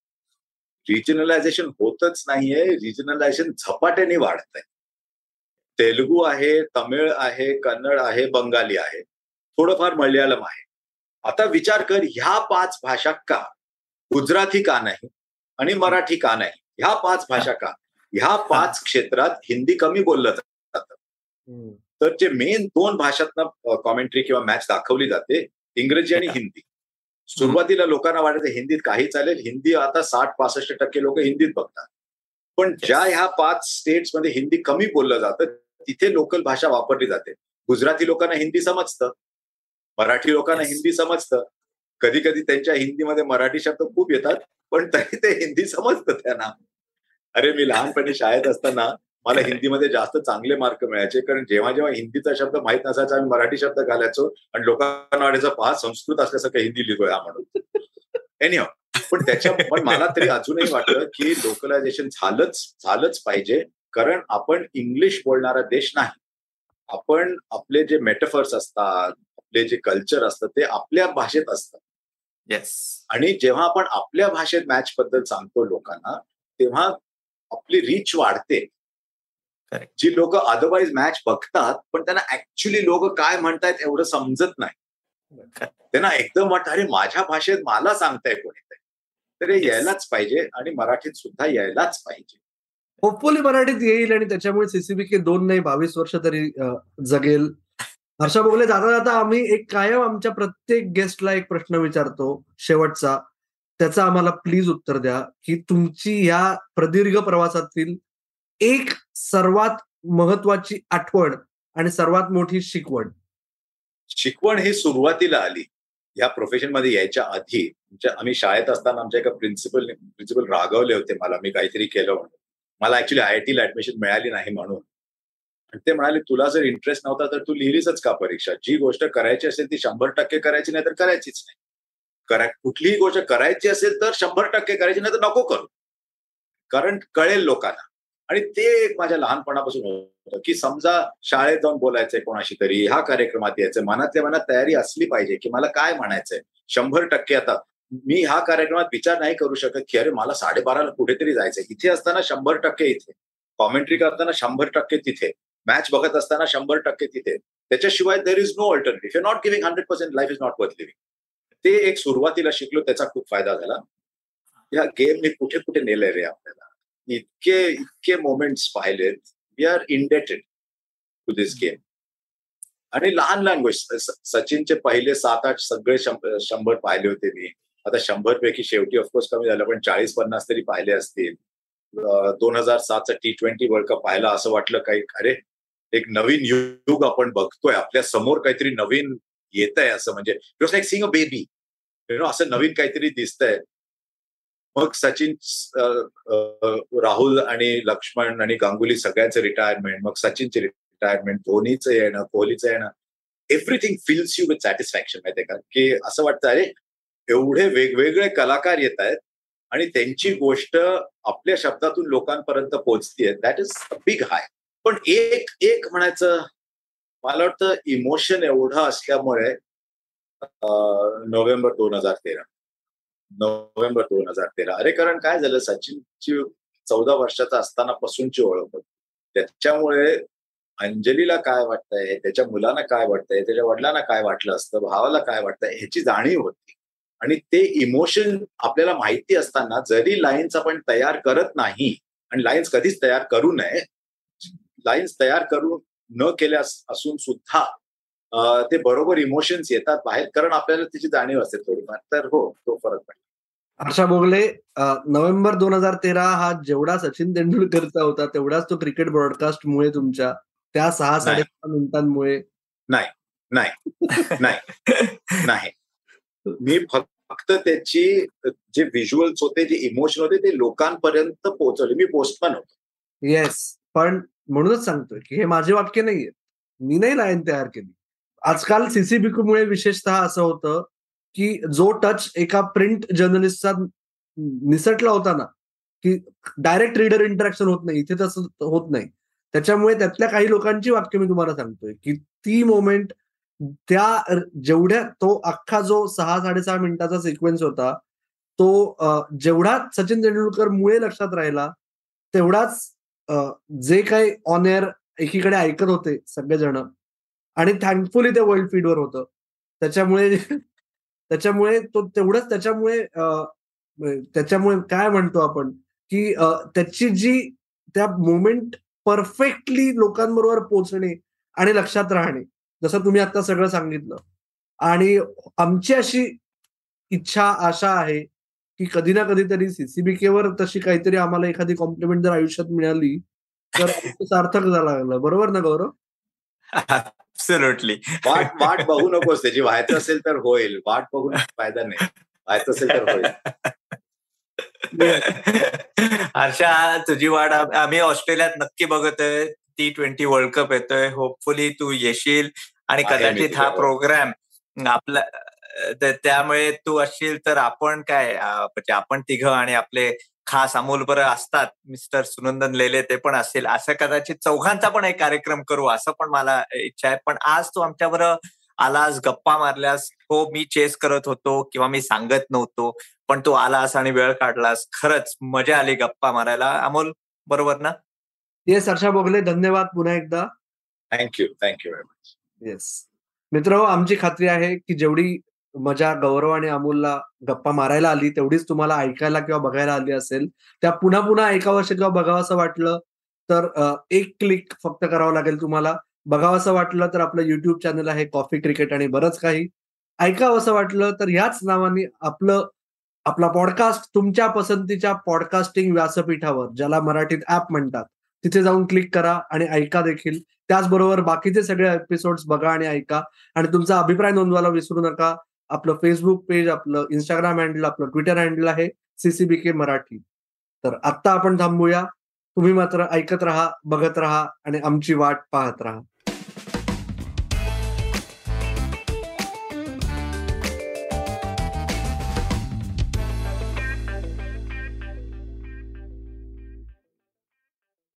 रिजनलायझेशन होतच नाहीये. रिजनलायझेशन झपाट्याने वाढत आहे तेलुगू आहे तमिळ आहे कन्नड आहे बंगाली आहे. थोडंफार मल्याळम आहे. आता विचार कर ह्या पाच भाषा का? गुजराती का नाही? आणि मराठी का नाही? ह्या पाच भाषा का? ह्या पाच क्षेत्रात हिंदी कमी बोललं जातं. तर जे मेन दोन भाषातनं कॉमेंट्री किंवा मॅच दाखवली जाते इंग्रजी आणि हिंदी. सुरुवातीला लोकांना वाटायचं हिंदीत काही चालेल हिंदी आता साठ पासष्ट टक्के लोक हिंदीत बघतात. पण ज्या ह्या पाच स्टेट्समध्ये हिंदी कमी बोललं जातं तिथे लोकल भाषा वापरली जाते. गुजराती लोकांना हिंदी समजतं. मराठी लोकांना. हिंदी समजतं. कधी कधी त्यांच्या हिंदीमध्ये मराठी शब्द खूप येतात पण तरी ते हिंदी समजतं त्यांना. अरे मी लहानपणी शाळेत असताना मला. [laughs] हिंदीमध्ये जास्त चांगले मार्क मिळायचे. कारण जेव्हा जेव्हा हिंदीचा शब्द माहीत नसायचा आम्ही मराठी शब्द घालायचो आणि लोकांना वाटायचं पहा संस्कृत असल्यासारखं हिंदी लिहितोय हा म्हणून. एनिहो पण त्याच्या पण मला तरी अजूनही वाटतं की लोकलायझेशन झालंच झालंच पाहिजे. कारण आपण इंग्लिश बोलणारा देश नाही. आपण आपले जे मेटाफर्स असतात आपले जे कल्चर असतं ते आपल्या भाषेत असतं. येस आणि जेव्हा आपण आपल्या भाषेत मॅच बद्दल सांगतो लोकांना तेव्हा आपली रीच वाढते. जी लोक अदरवाईज मॅच बघतात पण त्यांना ऍक्च्युली लोक काय म्हणतायत एवढं समजत नाही. त्यांना एकदम वाटतं अरे माझ्या भाषेत मला सांगताय कोणीतरी तर हे. यायलाच पाहिजे आणि मराठीत सुद्धा यायलाच पाहिजे होपफुली मराठीत येईल आणि त्याच्यामुळे सीसीबीके दोन नाही बावीस वर्ष तरी जगेल हर्षा बोगले जाता जाता आम्ही एक कायम आमच्या प्रत्येक गेस्टला एक प्रश्न विचारतो शेवटचा त्याचा आम्हाला प्लीज उत्तर द्या की तुमची या प्रदीर्घ प्रवासातील एक सर्वात महत्वाची आठवण आणि सर्वात मोठी शिकवण. शिकवण ही सुरुवातीला आली. या प्रोफेशनमध्ये यायच्या आधी म्हणजे आम्ही शाळेत असताना आमच्या एका प्रिन्सिपल प्रिन्सिपल रागवले होते मला मी काहीतरी केलं म्हणून. मला ऍक्च्युली आय आय टीला ऍडमिशन मिळाली नाही म्हणून. आणि ते म्हणाले तुला जर इंटरेस्ट नव्हता तर तू लिहिलीच का परीक्षा? जी गोष्ट करायची असेल ती शंभर टक्के करायची नाही तर करायचीच नाही. करा कुठलीही गोष्ट करायची असेल तर शंभर टक्के करायची नाही तर नको करू. कारण कळेल लोकांना. आणि ते एक माझ्या लहानपणापासून होतं की समजा शाळेत जाऊन बोलायचंय कोणाशी तरी ह्या कार्यक्रमात यायचंय मनातल्या मनात तयारी असली पाहिजे की मला काय म्हणायचंय? शंभर टक्के आता मी ह्या कार्यक्रमात विचार नाही करू शकत की अरे मला साडेबाराला कुठेतरी जायचंय. इथे असताना शंभर टक्के इथे. कॉमेंट्री करताना शंभर टक्के तिथे. मॅच बघत असताना शंभर टक्के तिथे. त्याच्याशिवाय there is no alternative not giving hundred percent life is not worth living ते एक सुरुवातीला शिकलो त्याचा खूप फायदा झाला. या गेमने कुठे कुठे नेलंय रे आपल्याला? इतके इतके मोमेंट्स पाहिलेत. We are indebted to this game आणि लहान लहान गोष्टी सचिनचे पहिले सात आठ सगळे शंभर पाहिले होते मी. आता शंभर पैकी शेवटी ऑफकोर्स कमी झालं पण चाळीस पन्नास तरी पाहिले असतील. दोन हजार सातचा टी ट्वेंटी वर्ल्ड कप पाहिला असं वाटलं काही अरे एक नवीन युग आपण बघतोय. आपल्यासमोर काहीतरी नवीन येत आहे असं म्हणजे it was like sing a baby you know असं नवीन काहीतरी दिसतंय. मग सचिन राहुल आणि लक्ष्मण आणि गांगुली सगळ्यांचं रिटायरमेंट मग सचिनचे रिटायरमेंट धोनीचं येणं कोहलीचं येणं everything fills you with satisfaction माहिती का? की असं वाटतं अरे एवढे वेगवेगळे कलाकार येत आहेत आणि त्यांची गोष्ट आपल्या शब्दातून लोकांपर्यंत पोहोचतीये. That is a big high पण एक एक म्हणायचं मला वाटतं इमोशन एवढं असल्यामुळे नोव्हेंबर दोन हजार तेरा. नोव्हेंबर दोन हजार तेरा. अरे कारण काय झालं? सचिनची चौदा वर्षाचा असताना पासूनची ओळख होती. त्याच्यामुळे अंजलीला काय वाटतंय? त्याच्या मुलांना काय वाटतंय? त्याच्या वडिलांना काय वाटलं असतं? भावाला काय वाटतंय? ह्याची जाणीव होती. आणि ते इमोशन आपल्याला माहिती असताना जरी लाईन्स आपण तयार करत नाही आणि लाईन्स कधीच तयार करू नये लाईन्स तयार करू न केल्यास असून सुद्धा ते बरोबर इमोशन्स येतात बाहेर कारण आपल्याला त्याची जाणीव असते थोडीफार. तर हो तो फरक पडला. हर्षा बोगले नोव्हेंबर दोन हजार तेरा हा जेवढा सचिन तेंडुलकरचा होता तेवढाच तो क्रिकेट ब्रॉडकास्टमुळे तुमच्या त्या सहा साडेसहा मिनिटांमुळे? नाही मी फक्त त्याची जे व्हिज्युअल्स होते जे इमोशन होते ते लोकांपर्यंत पोहोचवले. मी पोस्टमॅन होतो. येस पण म्हणूनच सांगतोय की हे माझे वाक्य नाहीये. मी नाही लाईन तयार केली. आजकाल सीसीबीक्यू विशेषतः असं होतं की जो टच एका प्रिंट जर्नलिस्टचा निसटला होता ना की डायरेक्ट रीडर इंटरॅक्शन होत नाही इथे तसं होत नाही. त्याच्यामुळे त्यातल्या काही लोकांची वाक्य मी तुम्हाला सांगतोय की ती मोमेंट त्या जेवढ्या तो अख्खा जो सहा साडेसहा मिनिटाचा सिक्वेन्स होता तो जेवढा सचिन तेंडुलकर मुळे लक्षात राहिला तेवढाच जे काही ऑन एअर एकीकडे ऐकत होते सगळेजण आणि थँकफुली ते वर्ल्ड फीडवर होतं. त्याच्यामुळे [laughs] त्याच्यामुळे तो तेवढंच त्याच्यामुळे त्याच्यामुळे काय म्हणतो आपण की त्याची जी त्या मोमेंट परफेक्टली लोकांबरोबर पोहोचणे आणि लक्षात राहणे जसं तुम्ही आता सगळं सांगितलं. आणि आमची अशी इच्छा आशा आहे की कधी ना कधीतरी सीसीबीकेवर तशी काहीतरी आम्हाला एखादी कॉम्प्लिमेंट जर आयुष्यात मिळाली तर [laughs] सार्थक झाला लागलं. बरोबर ना गौरव? वाट वाट बघू नकोस त्याची व्हायचं असेल तर होईल. वाट बघून फायदा नाही. व्हायचं असेल तर होईल. हर्षा तुझी वाट आम- आम्ही ऑस्ट्रेलियात नक्की बघतोय. टी ट्वेंटी वर्ल्ड कप येतोय. होपफुली तू येशील. आणि कदाचित हा. प्रोग्राम आपला त्यामुळे तू असशील तर आपण काय म्हणजे आपण तिघं आणि आपले खास अमोल बरं असतात मिस्टर सुनंदन लेले ते पण असतील असं कदाचित चौघांचा पण एक कार्यक्रम करू असं पण मला इच्छा आहे. पण आज तू आमच्याबरोबर आलास गप्पा मारल्यास हो मी चेस करत होतो किंवा मी सांगत नव्हतो पण तू आलास आणि वेळ काढलास. खरंच मजा आली गप्पा मारायला. अमोल बरोबर ना? येस हर्षा बोगले धन्यवाद पुन्हा एकदा. Thank you thank you very much yes मित्र आमची खात्री आहे की जेवढी मजा गौरव आणि अमोलला गप्पा मारायला आली तेवढीच तुम्हाला ऐकायला किंवा बघायला आली असेल. त्या पुन्हा पुन्हा ऐकावं किंवा बघावं असं वाटलं तर एक क्लिक फक्त करावं लागेल तुम्हाला. बघावं असं वाटलं तर आपलं युट्यूब चॅनल आहे कॉफी क्रिकेट आणि बरंच काही. ऐकावं असं वाटलं तर ह्याच नावाने आपलं आपला पॉडकास्ट तुमच्या पसंतीच्या पॉडकास्टिंग व्यासपीठावर ज्याला मराठीत ऍप म्हणतात तिथे जाऊन क्लिक करा आणि ऐका देखील. त्याचबरोबर बाकीचे सगळे एपिसोड्स बघा आणि ऐका. आणि तुमचा अभिप्राय नोंदवायला विसरू नका. आपलं फेसबुक पेज आपलं इंस्टाग्राम हँडल आपलं ट्विटर हँडल आहे सीसीबी के मराठी. तर आत्ता आपण थांबूया. तुम्ही मात्र ऐकत राहा बघत राहा आणि आमची वाट पाहत राहा.